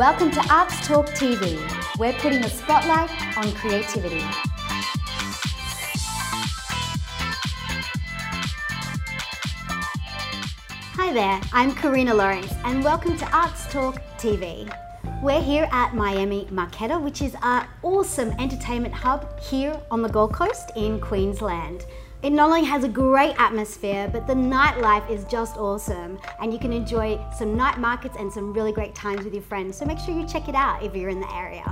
Welcome to Arts Talk TV. We're putting a spotlight on creativity. Hi there, I'm Karina Lawrence, and welcome to Arts Talk TV. We're here at Miami Marketta, which is our awesome entertainment hub here on the Gold Coast in Queensland. It not only has a great atmosphere, but the nightlife is just awesome. And you can enjoy some night markets and some really great times with your friends. So make sure you check it out if you're in the area.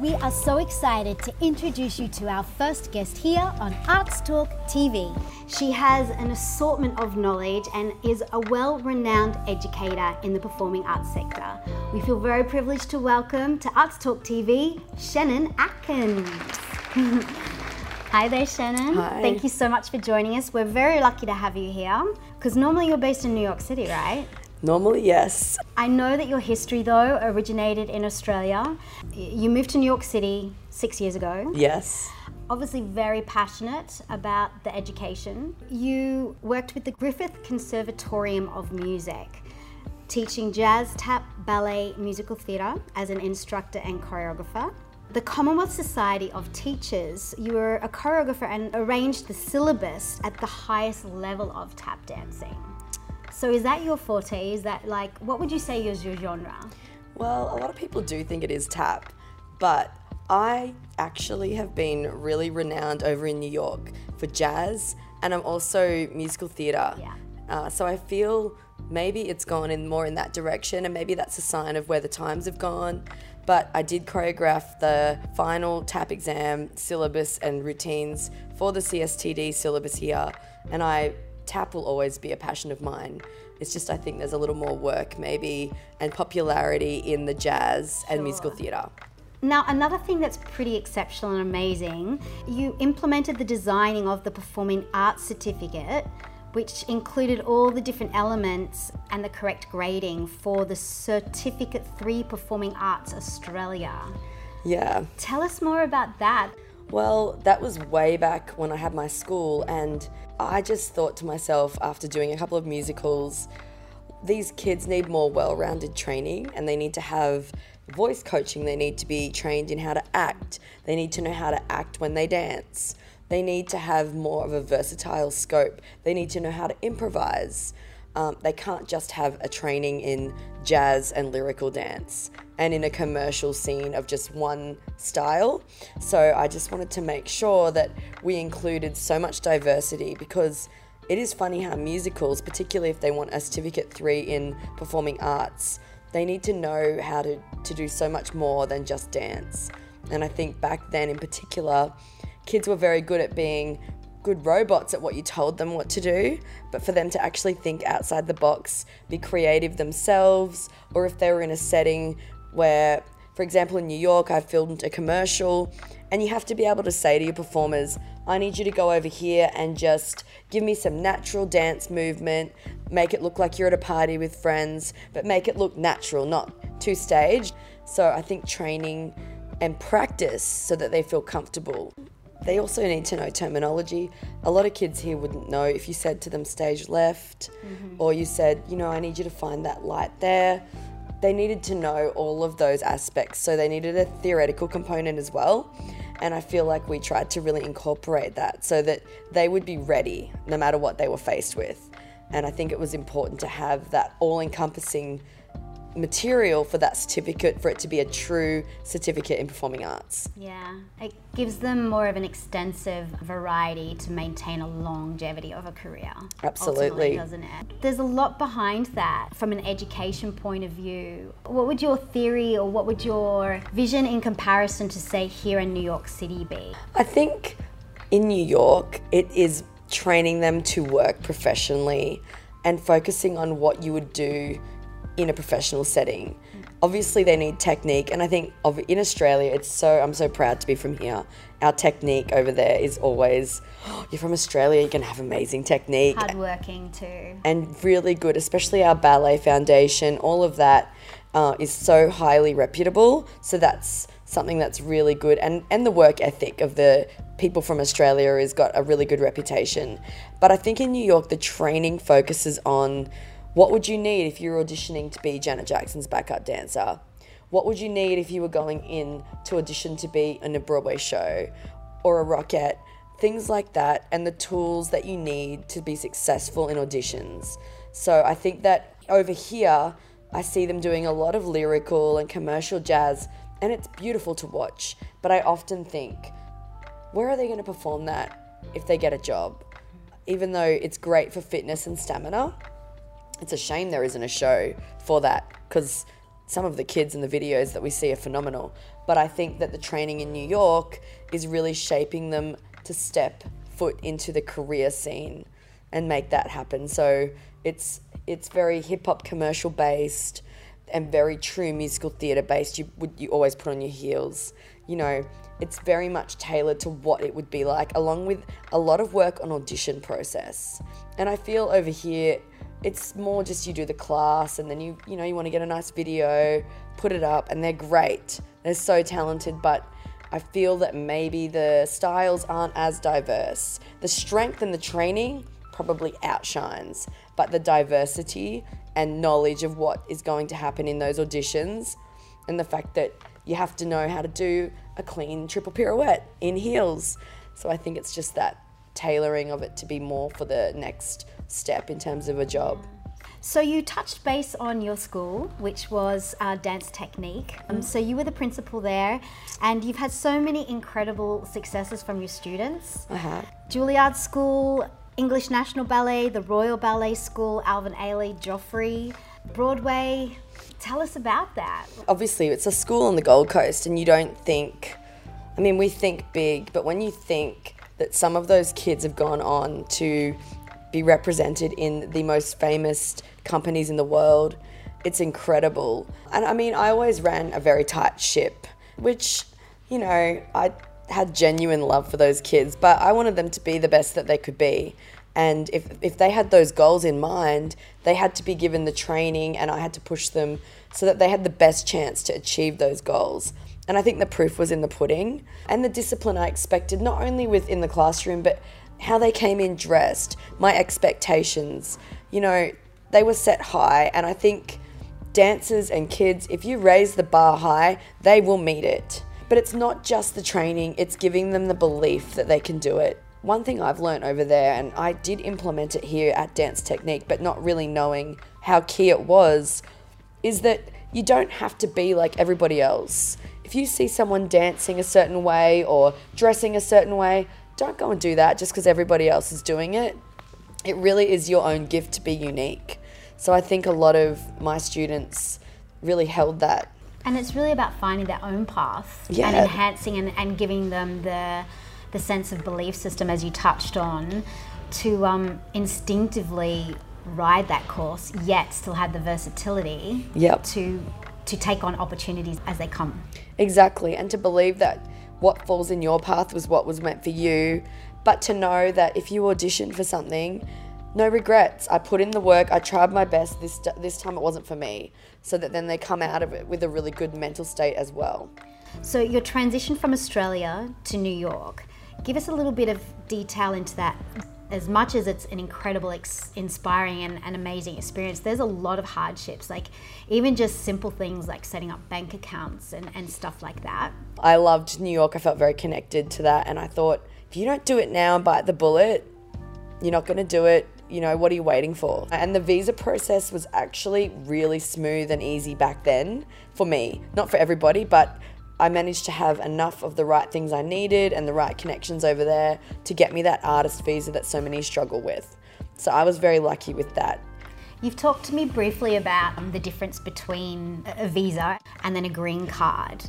We are so excited to introduce you to our first guest here on Arts Talk TV. She has an assortment of knowledge and is a well renowned educator in the performing arts sector. We feel very privileged to welcome to Arts Talk TV Shannon Atkins. Hi there, Shannon. Hi. Thank you so much for joining us. We're very lucky to have you here because normally you're based in New York City, right? Normally, yes. I know that your history, though, originated in Australia. You moved to New York City six years ago. Yes. Obviously, very passionate about the education. You worked with the Griffith Conservatorium of Music, teaching jazz, tap, ballet, musical theatre as an instructor and choreographer. The Commonwealth Society of Teachers, you were a choreographer and arranged the syllabus at the highest level of tap dancing. So is that your forte? Is that like, what would you say is your genre? Well, a lot of people do think it is tap, but I actually have been really renowned over in New York for jazz, and I'm also musical theatre. Yeah. Uh, so I feel maybe it's gone in more in that direction, and maybe that's a sign of where the times have gone. But I did choreograph the final tap exam syllabus and routines for the CSTD syllabus here, and I tap will always be a passion of mine. It's just I think there's a little more work maybe and popularity in the jazz and musical theatre. Now, another thing that's pretty exceptional and amazing, you implemented the designing of the Performing Arts Certificate, which included all the different elements and the correct grading for the Certificate 3 Performing Arts Australia. Yeah. Tell us more about that. Well, that was way back when I had my school, and I just thought to myself after doing a couple of musicals, these kids need more well rounded training and they need to have voice coaching. They need to be trained in how to act. They need to know how to act when they dance. They need to have more of a versatile scope. They need to know how to improvise. Um, they can't just have a training in jazz and lyrical dance and in a commercial scene of just one style. So I just wanted to make sure that we included so much diversity because it is funny how musicals, particularly if they want a certificate three in performing arts, they need to know how to, to do so much more than just dance. And I think back then in particular, kids were very good at being good robots at what you told them what to do, but for them to actually think outside the box, be creative themselves, or if they were in a setting where, for example, in New York, I filmed a commercial, and you have to be able to say to your performers, I need you to go over here and just give me some natural dance movement, make it look like you're at a party with friends, but make it look natural, not too staged. So I think training and practice so that they feel comfortable. They also need to know terminology. A lot of kids here wouldn't know if you said to them stage left mm-hmm. or you said, you know, I need you to find that light there. They needed to know all of those aspects. So they needed a theoretical component as well. And I feel like we tried to really incorporate that so that they would be ready no matter what they were faced with. And I think it was important to have that all encompassing material for that certificate for it to be a true certificate in performing arts. Yeah, it gives them more of an extensive variety to maintain a longevity of a career. Absolutely. ultimately, doesn't it? There's a lot behind that from an education point of view. What would your theory or what would your vision in comparison to, say, here in New York City be? I think in New York, it is training them to work professionally and focusing on what you would do in a professional setting. Obviously, they need technique, and I think of in Australia, it's so I'm so proud to be from here. Our technique over there is always, "Oh, you're from Australia, you can have amazing technique Hardworking too. and really good, especially our ballet foundation. All of that uh, is so highly reputable. So that's something that's really good, and and the work ethic of the people from Australia has got a really good reputation. But I think in New York, the training focuses on what would you need if you were auditioning to be Janet Jackson's backup dancer. what would you need if you were going in to audition to be in a Broadway show or a Rockette? Things like that, and the tools that you need to be successful in auditions. So I think that over here, I see them doing a lot of lyrical and commercial jazz, and it's beautiful to watch. But I often think, where are they going to perform that if they get a job? Even though it's great for fitness and stamina, it's a shame there isn't a show for that because some of the kids in the videos that we see are phenomenal. But I think that the training in New York is really shaping them to step foot into the career scene and make that happen. So it's it's very hip hop commercial based and very true musical theatre based. You would you always put on your heels. You know, it's very much tailored to what it would be like, along with a lot of work on audition process. And I feel over here it's more just you do the class and then you you know you want to get a nice video, put it up, and they're great. They're so talented, but I feel that maybe the styles aren't as diverse. The strength and the training probably outshines, but the diversity and knowledge of what is going to happen in those auditions and the fact that you have to know how to do a clean triple pirouette in heels. So I think it's just that tailoring of it to be more for the next step in terms of a job. So you touched base on your school, which was uh, dance technique. Um, so you were the principal there, and you've had so many incredible successes from your students. Uh-huh. Juilliard School, English National Ballet, the Royal Ballet School, Alvin Ailey, Joffrey, Broadway. Tell us about that. Obviously, it's a school on the Gold Coast, and you don't think, I mean, we think big, but when you think that some of those kids have gone on to be represented in the most famous companies in the world. It's incredible. And I mean, I always ran a very tight ship, which, you know, I had genuine love for those kids, but I wanted them to be the best that they could be. And if, if they had those goals in mind, they had to be given the training and I had to push them so that they had the best chance to achieve those goals. And I think the proof was in the pudding and the discipline I expected, not only within the classroom, but how they came in dressed, my expectations. You know, they were set high, and I think dancers and kids, if you raise the bar high, they will meet it. But it's not just the training, it's giving them the belief that they can do it. One thing I've learned over there, and I did implement it here at Dance Technique, but not really knowing how key it was, is that you don't have to be like everybody else. If you see someone dancing a certain way or dressing a certain way, don't go and do that just because everybody else is doing it. It really is your own gift to be unique. So I think a lot of my students really held that. And it's really about finding their own path Yeah. and enhancing and, and giving them the the sense of belief system as you touched on to um, instinctively ride that course yet still have the versatility Yep. to to take on opportunities as they come. Exactly. And to believe that what falls in your path was what was meant for you, but to know that if you auditioned for something, no regrets. I put in the work. I tried my best. This this time it wasn't for me. So that then they come out of it with a really good mental state as well. So your transition from Australia to New York, give us a little bit of detail into that. As much as it's an incredible, ex- inspiring, and, amazing experience, there's a lot of hardships. Like even just simple things like setting up bank accounts and, and stuff like that. I loved New York. I felt very connected to that. And I thought, if you don't do it now and bite the bullet, you're not going to do it. You know, what are you waiting for? And the visa process was actually really smooth and easy back then for me. Not for everybody, but I managed to have enough of the right things I needed and the right connections over there to get me that artist visa that so many struggle with. So I was very lucky with that. You've talked to me briefly about um, the difference between a a visa and then a green card.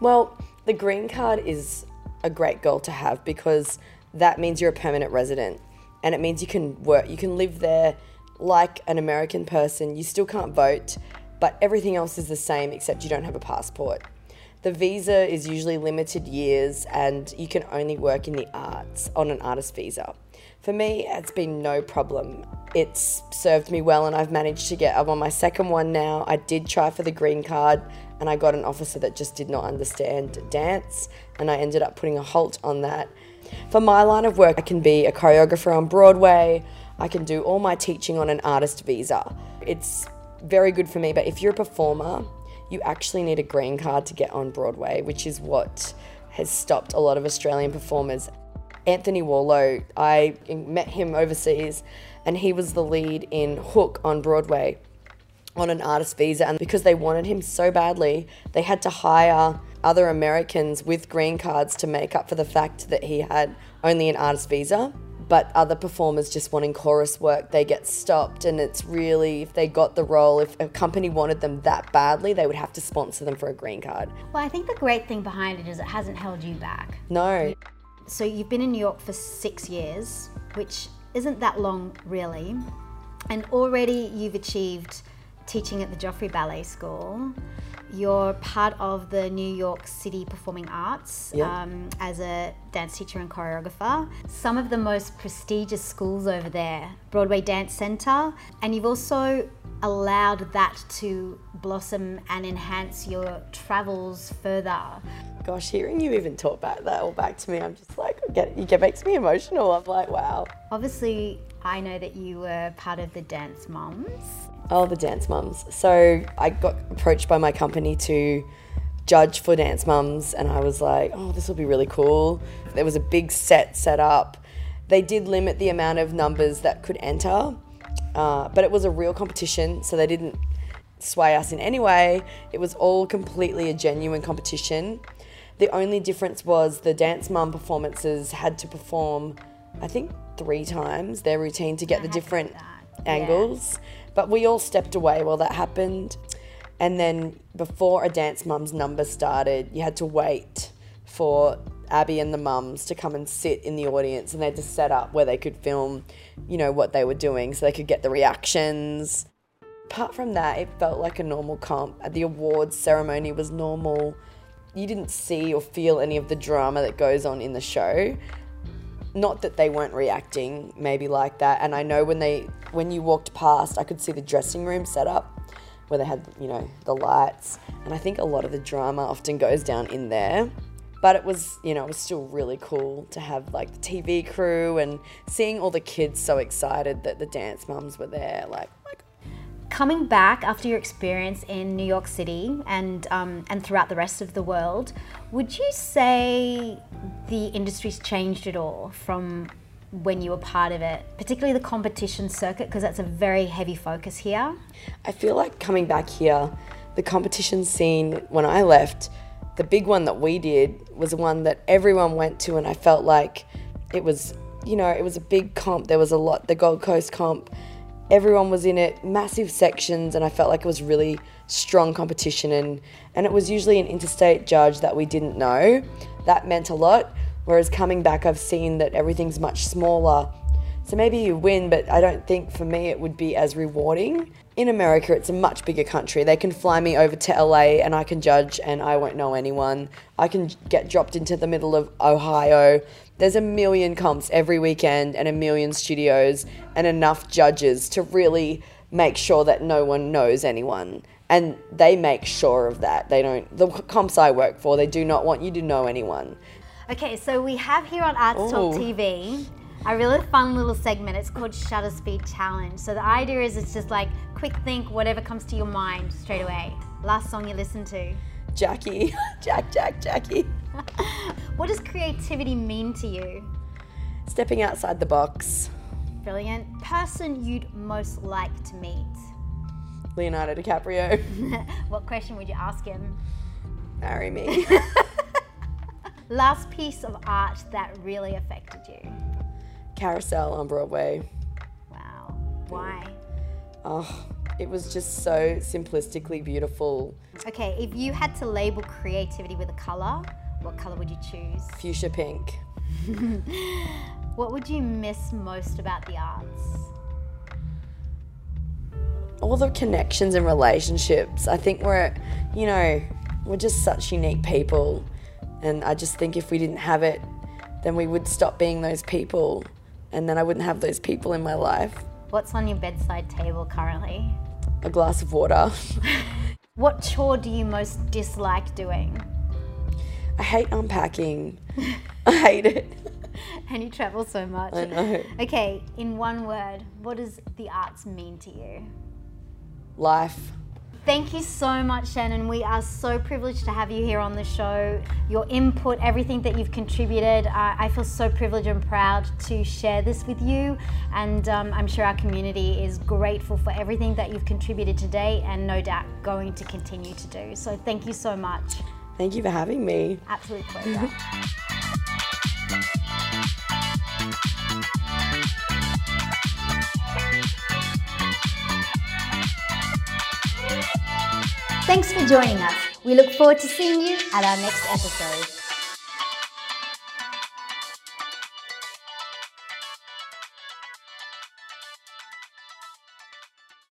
Well, the green card is a great goal to have because that means you're a permanent resident and it means you can work, you can live there like an American person. You still can't vote, but everything else is the same except you don't have a passport. The visa is usually limited years and you can only work in the arts on an artist visa. For me, it's been no problem. It's served me well and I've managed to get, I'm on my second one now. I did try for the green card and I got an officer that just did not understand dance and I ended up putting a halt on that. For my line of work, I can be a choreographer on Broadway, I can do all my teaching on an artist visa. It's very good for me, but if you're a performer, you actually need a green card to get on Broadway, which is what has stopped a lot of Australian performers. Anthony Warlow, I met him overseas and he was the lead in Hook on Broadway on an artist visa. And because they wanted him so badly, they had to hire other Americans with green cards to make up for the fact that he had only an artist visa. But other performers just wanting chorus work, they get stopped. And it's really, if they got the role, if a company wanted them that badly, they would have to sponsor them for a green card. Well, I think the great thing behind it is it hasn't held you back. No. So you've been in New York for six years, which isn't that long really. And already you've achieved teaching at the Joffrey Ballet School. You're part of the New York City Performing Arts Yep. um, as a dance teacher and choreographer. Some of the most prestigious schools over there, Broadway Dance Center, and you've also allowed that to blossom and enhance your travels further. Gosh, hearing you even talk about that all back to me, I'm just like, get, it makes me emotional. I'm like, wow. Obviously, I know that you were part of the Dance Moms. Oh, the Dance Mums. So I got approached by my company to judge for Dance Mums, and I was like, oh, this will be really cool. There was a big set set up. They did limit the amount of numbers that could enter, uh, but it was a real competition, so they didn't sway us in any way. It was all completely a genuine competition. The only difference was the Dance Mum performances had to perform, I think, three times their routine to get the had to do different angles. But we all stepped away while that happened. And then before a dance mum's number started, you had to wait for Abby and the mums to come and sit in the audience and they had to set up where they could film, you know, what they were doing so they could get the reactions. Apart from that, it felt like a normal comp. The awards ceremony was normal. You didn't see or feel any of the drama that goes on in the show not that they weren't reacting maybe like that. And i know when they when you walked past i could see the dressing room set up where they had you know the lights. And i think a lot of the drama often goes down in there. But it was you know it was still really cool to have like the tv crew and seeing all the kids so excited that the dance mums were there like Coming back after your experience in New York City and um, and throughout the rest of the world, would you say the industry's changed at all from when you were part of it, particularly the competition circuit, because that's a very heavy focus here. I feel like coming back here, the competition scene when I left, the big one that we did was the one that everyone went to, and I felt like it was, you know, it was a big comp. There was a lot, the Gold Coast comp, everyone was in it, massive sections, and I felt like it was really strong competition. And, and it was usually an interstate judge that we didn't know. That meant a lot. Whereas coming back, I've seen that everything's much smaller. So maybe you win, but I don't think for me it would be as rewarding. In America, it's a much bigger country. They can fly me over to LA and I can judge and I won't know anyone. I can get dropped into the middle of Ohio. There's a million comps every weekend and a million studios and enough judges to really make sure that no one knows anyone. And they make sure of that. They don't, the comps I work for, they do not want you to know anyone. Okay, so we have here on Arts Talk TV a really fun little segment. It's called Shutter Speed Challenge. So the idea is it's just like quick think, whatever comes to your mind straight away. Last song you listen to. Jackie, Jack, Jack, Jackie. What does creativity mean to you? Stepping outside the box. Brilliant. Person you'd most like to meet. Leonardo DiCaprio, What question would you ask him? marry me. Last piece of art that really affected you. Carousel on Broadway. Wow. Why? Oh, it was just so simplistically beautiful. Okay, if you had to label creativity with a color, what color would you choose? Fuchsia pink. What would you miss most about the arts? All the connections and relationships. I think we're, you know, we're just such unique people. And I just think if we didn't have it, then we would stop being those people. And then I wouldn't have those people in my life. What's on your bedside table currently? A glass of water. What chore do you most dislike doing? I hate unpacking. I hate it. And you travel so much. I know. Okay, in one word, what does the arts mean to you? Life. Thank you so much, Shannon. We are so privileged to have you here on the show. Your input, everything that you've contributed, uh, I feel so privileged and proud to share this with you. And um, I'm sure our community is grateful for everything that you've contributed today and no doubt going to continue to do. So thank you so much. Thank you for having me. Absolute pleasure. Thanks for joining us. We look forward to seeing you at our next episode.